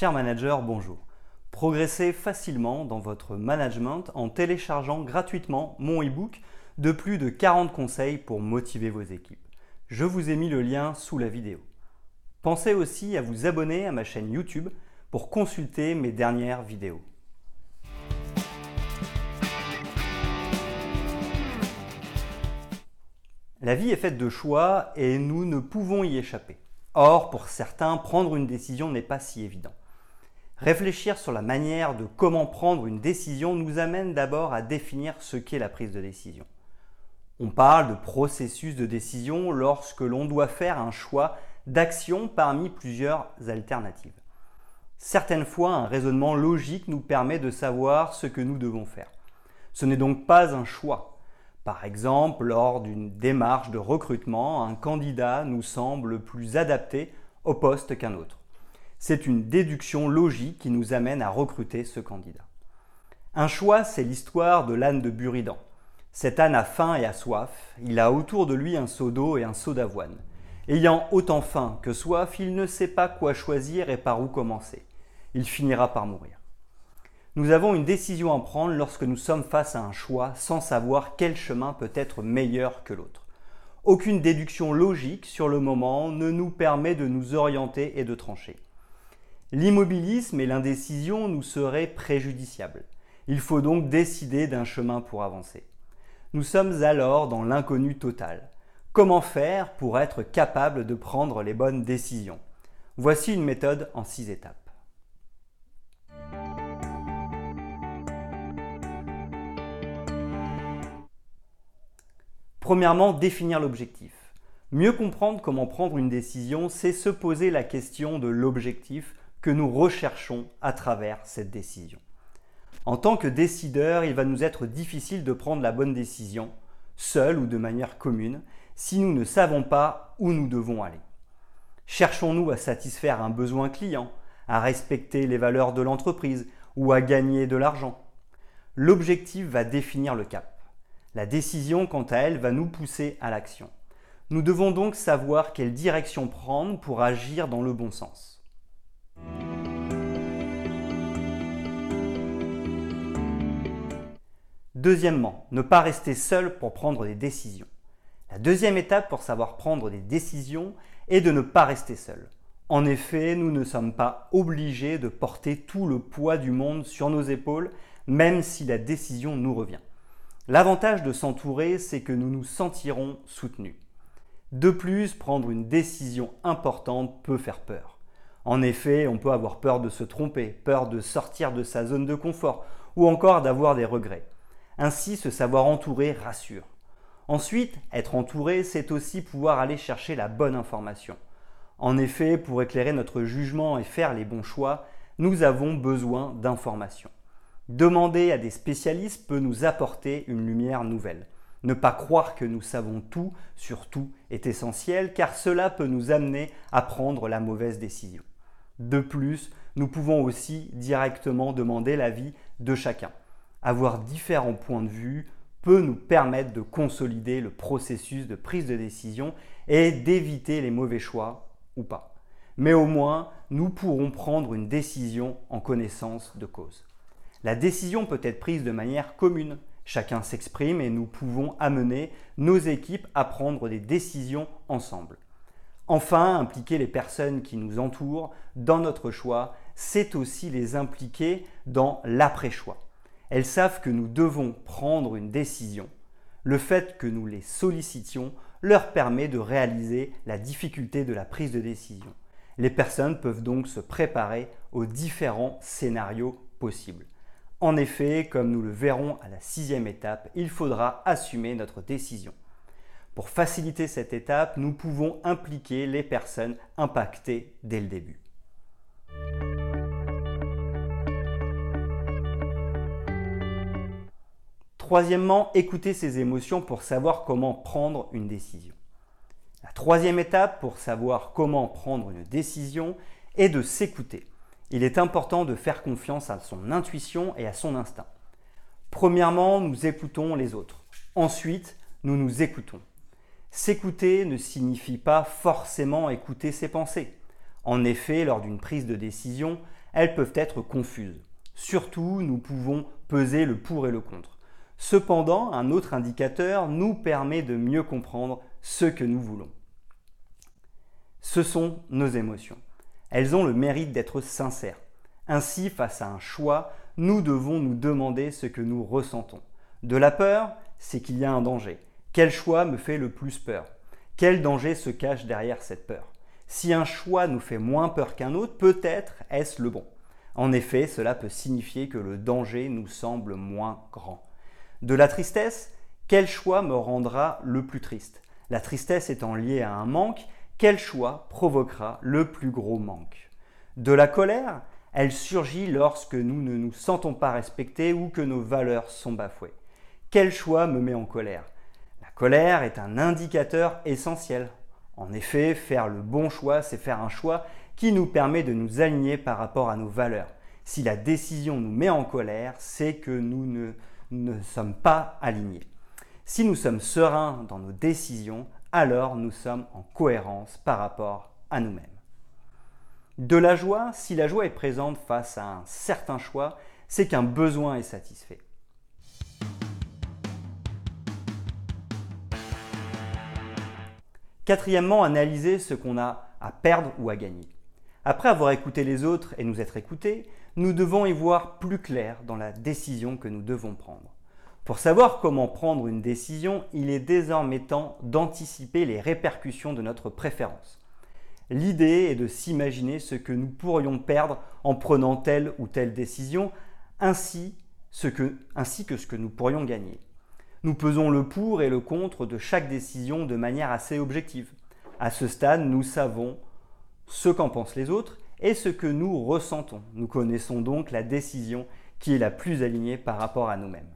Cher manager, bonjour. Progressez facilement dans votre management en téléchargeant gratuitement mon e-book de plus de 40 conseils pour motiver vos équipes. Je vous ai mis le lien sous la vidéo. Pensez aussi à vous abonner à ma chaîne YouTube pour consulter mes dernières vidéos. La vie est faite de choix et nous ne pouvons y échapper. Or, pour certains, prendre une décision n'est pas si évident. Réfléchir sur la manière de comment prendre une décision nous amène d'abord à définir ce qu'est la prise de décision. On parle de processus de décision lorsque l'on doit faire un choix d'action parmi plusieurs alternatives. Certaines fois, un raisonnement logique nous permet de savoir ce que nous devons faire. Ce n'est donc pas un choix. Par exemple, lors d'une démarche de recrutement, un candidat nous semble plus adapté au poste qu'un autre. C'est une déduction logique qui nous amène à recruter ce candidat. Un choix, c'est l'histoire de l'âne de Buridan. Cet âne a faim et a soif, il a autour de lui un seau d'eau et un seau d'avoine. Ayant autant faim que soif, il ne sait pas quoi choisir et par où commencer. Il finira par mourir. Nous avons une décision à prendre lorsque nous sommes face à un choix sans savoir quel chemin peut être meilleur que l'autre. Aucune déduction logique sur le moment ne nous permet de nous orienter et de trancher. L'immobilisme et l'indécision nous seraient préjudiciables. Il faut donc décider d'un chemin pour avancer. Nous sommes alors dans l'inconnu total. Comment faire pour être capable de prendre les bonnes décisions? Voici une méthode en six étapes. Premièrement, définir l'objectif. Mieux comprendre comment prendre une décision, c'est se poser la question de l'objectif que nous recherchons à travers cette décision. En tant que décideur, il va nous être difficile de prendre la bonne décision, seul ou de manière commune, si nous ne savons pas où nous devons aller. Cherchons-nous à satisfaire un besoin client, à respecter les valeurs de l'entreprise ou à gagner de l'argent L'objectif va définir le cap. La décision, quant à elle, va nous pousser à l'action. Nous devons donc savoir quelle direction prendre pour agir dans le bon sens. Deuxièmement, ne pas rester seul pour prendre des décisions. La deuxième étape pour savoir prendre des décisions est de ne pas rester seul. En effet, nous ne sommes pas obligés de porter tout le poids du monde sur nos épaules, même si la décision nous revient. L'avantage de s'entourer, c'est que nous nous sentirons soutenus. De plus, prendre une décision importante peut faire peur. En effet, on peut avoir peur de se tromper, peur de sortir de sa zone de confort ou encore d'avoir des regrets. Ainsi, se savoir entouré rassure. Ensuite, être entouré, c'est aussi pouvoir aller chercher la bonne information. En effet, pour éclairer notre jugement et faire les bons choix, nous avons besoin d'informations. Demander à des spécialistes peut nous apporter une lumière nouvelle. Ne pas croire que nous savons tout sur tout est essentiel car cela peut nous amener à prendre la mauvaise décision. De plus, nous pouvons aussi directement demander l'avis de chacun. Avoir différents points de vue peut nous permettre de consolider le processus de prise de décision et d'éviter les mauvais choix ou pas. Mais au moins, nous pourrons prendre une décision en connaissance de cause. La décision peut être prise de manière commune. Chacun s'exprime et nous pouvons amener nos équipes à prendre des décisions ensemble. Enfin, impliquer les personnes qui nous entourent dans notre choix, c'est aussi les impliquer dans l'après-choix. Elles savent que nous devons prendre une décision. Le fait que nous les sollicitions leur permet de réaliser la difficulté de la prise de décision. Les personnes peuvent donc se préparer aux différents scénarios possibles. En effet, comme nous le verrons à la sixième étape, il faudra assumer notre décision. Pour faciliter cette étape, nous pouvons impliquer les personnes impactées dès le début. Troisièmement, écouter ses émotions pour savoir comment prendre une décision. La troisième étape pour savoir comment prendre une décision est de s'écouter il est important de faire confiance à son intuition et à son instinct. Premièrement, nous écoutons les autres. Ensuite, nous nous écoutons. S'écouter ne signifie pas forcément écouter ses pensées. En effet, lors d'une prise de décision, elles peuvent être confuses. Surtout, nous pouvons peser le pour et le contre. Cependant, un autre indicateur nous permet de mieux comprendre ce que nous voulons. Ce sont nos émotions. Elles ont le mérite d'être sincères. Ainsi, face à un choix, nous devons nous demander ce que nous ressentons. De la peur, c'est qu'il y a un danger. Quel choix me fait le plus peur? Quel danger se cache derrière cette peur? Si un choix nous fait moins peur qu'un autre, peut-être est-ce le bon? En effet, cela peut signifier que le danger nous semble moins grand. De la tristesse, quel choix me rendra le plus triste? La tristesse étant liée à un manque, quel choix provoquera le plus gros manque? De la colère, elle surgit lorsque nous ne nous sentons pas respectés ou que nos valeurs sont bafouées. Quel choix me met en colère? Colère est un indicateur essentiel. En effet, faire le bon choix, c'est faire un choix qui nous permet de nous aligner par rapport à nos valeurs. Si la décision nous met en colère, c'est que nous ne, sommes pas alignés. Si nous sommes sereins dans nos décisions, alors nous sommes en cohérence par rapport à nous-mêmes. De la joie, si la joie est présente face à un certain choix, c'est qu'un besoin est satisfait. Quatrièmement, analyser ce qu'on a à perdre ou à gagner. Après avoir écouté les autres et nous être écoutés, nous devons y voir plus clair dans la décision que nous devons prendre. Pour savoir comment prendre une décision, il est désormais temps d'anticiper les répercussions de notre préférence. L'idée est de s'imaginer ce que nous pourrions perdre en prenant telle ou telle décision, ainsi, que, ce que nous pourrions gagner. Nous pesons le pour et le contre de chaque décision de manière assez objective. À ce stade, nous savons ce qu'en pensent les autres et ce que nous ressentons. Nous connaissons donc la décision qui est la plus alignée par rapport à nous-mêmes.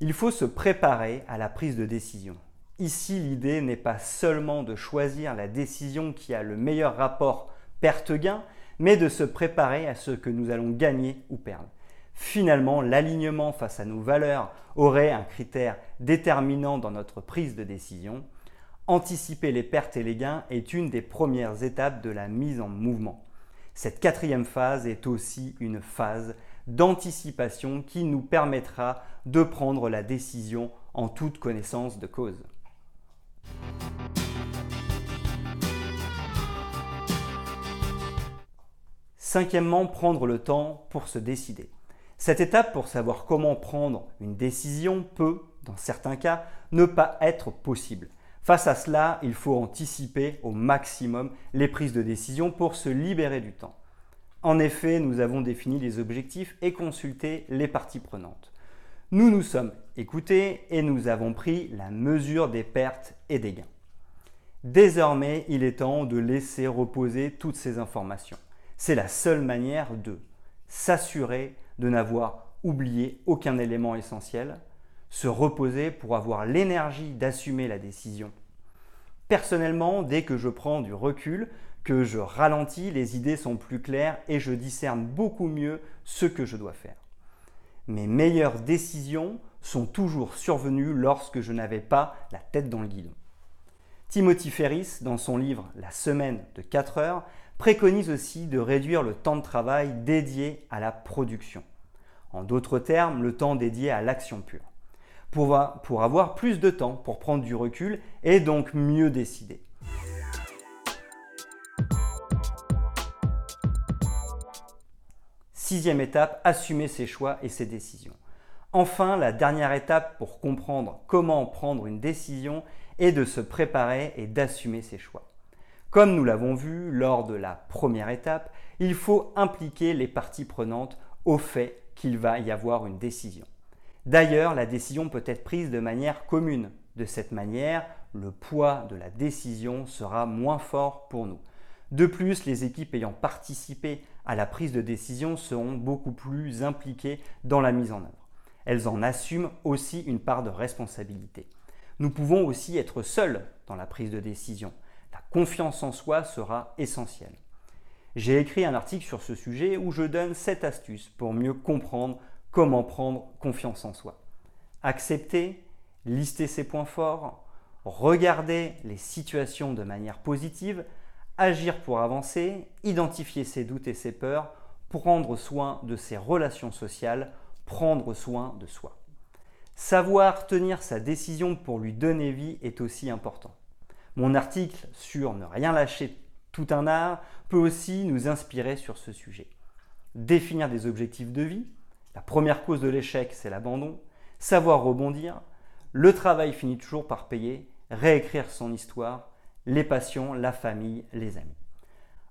Il faut se préparer à la prise de décision. Ici, l'idée n'est pas seulement de choisir la décision qui a le meilleur rapport perte-gain, mais de se préparer à ce que nous allons gagner ou perdre. Finalement, l'alignement face à nos valeurs aurait un critère déterminant dans notre prise de décision. Anticiper les pertes et les gains est une des premières étapes de la mise en mouvement. Cette quatrième phase est aussi une phase d'anticipation qui nous permettra de prendre la décision en toute connaissance de cause. Cinquièmement, prendre le temps pour se décider. Cette étape pour savoir comment prendre une décision peut, dans certains cas, ne pas être possible. Face à cela, il faut anticiper au maximum les prises de décision pour se libérer du temps. En effet, nous avons défini les objectifs et consulté les parties prenantes. Nous nous sommes écoutés et nous avons pris la mesure des pertes et des gains. Désormais, il est temps de laisser reposer toutes ces informations. C'est la seule manière de s'assurer de n'avoir oublié aucun élément essentiel, se reposer pour avoir l'énergie d'assumer la décision. Personnellement, dès que je prends du recul, que je ralentis, les idées sont plus claires et je discerne beaucoup mieux ce que je dois faire. Mes meilleures décisions sont toujours survenues lorsque je n'avais pas la tête dans le guidon. Timothy Ferris, dans son livre La semaine de 4 heures, préconise aussi de réduire le temps de travail dédié à la production. En d'autres termes, le temps dédié à l'action pure. Pour, avoir plus de temps pour prendre du recul et donc mieux décider. Sixième étape, assumer ses choix et ses décisions. Enfin, la dernière étape pour comprendre comment prendre une décision est de se préparer et d'assumer ses choix. Comme nous l'avons vu lors de la première étape, il faut impliquer les parties prenantes au fait qu'il va y avoir une décision. D'ailleurs, la décision peut être prise de manière commune. De cette manière, le poids de la décision sera moins fort pour nous. De plus, les équipes ayant participé à la prise de décision seront beaucoup plus impliquées dans la mise en œuvre. Elles en assument aussi une part de responsabilité. Nous pouvons aussi être seuls dans la prise de décision. Confiance en soi sera essentielle. J'ai écrit un article sur ce sujet où je donne 7 astuces pour mieux comprendre comment prendre confiance en soi. Accepter, lister ses points forts, regarder les situations de manière positive, agir pour avancer, identifier ses doutes et ses peurs, prendre soin de ses relations sociales, prendre soin de soi. Savoir tenir sa décision pour lui donner vie est aussi important. Mon article sur ne rien lâcher tout un art peut aussi nous inspirer sur ce sujet. Définir des objectifs de vie, la première cause de l'échec c'est l'abandon, savoir rebondir, le travail finit toujours par payer, réécrire son histoire, les passions, la famille, les amis.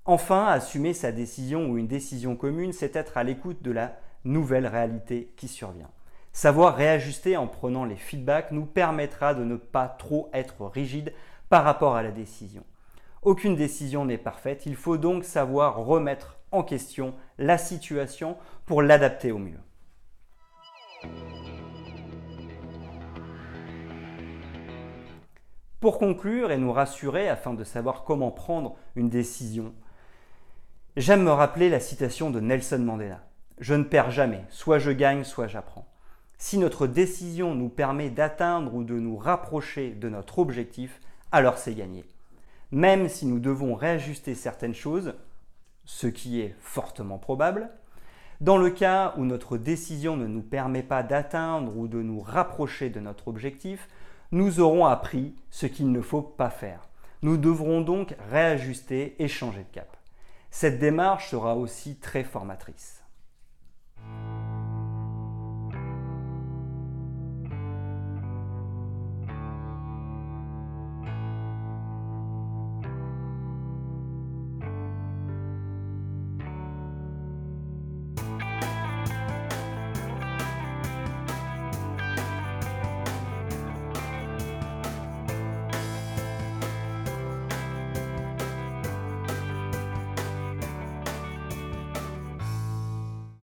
Enfin, assumer sa décision ou une décision commune, c'est être à l'écoute de la nouvelle réalité qui survient. Savoir réajuster en prenant les feedbacks nous permettra de ne pas trop être rigide par rapport à la décision. Aucune décision n'est parfaite, il faut donc savoir remettre en question la situation pour l'adapter au mieux. Pour conclure et nous rassurer afin de savoir comment prendre une décision, j'aime me rappeler la citation de Nelson Mandela. Je ne perds jamais, soit je gagne, soit j'apprends. Si notre décision nous permet d'atteindre ou de nous rapprocher de notre objectif, alors c'est gagné. Même si nous devons réajuster certaines choses, ce qui est fortement probable, dans le cas où notre décision ne nous permet pas d'atteindre ou de nous rapprocher de notre objectif, nous aurons appris ce qu'il ne faut pas faire. Nous devrons donc réajuster et changer de cap. Cette démarche sera aussi très formatrice.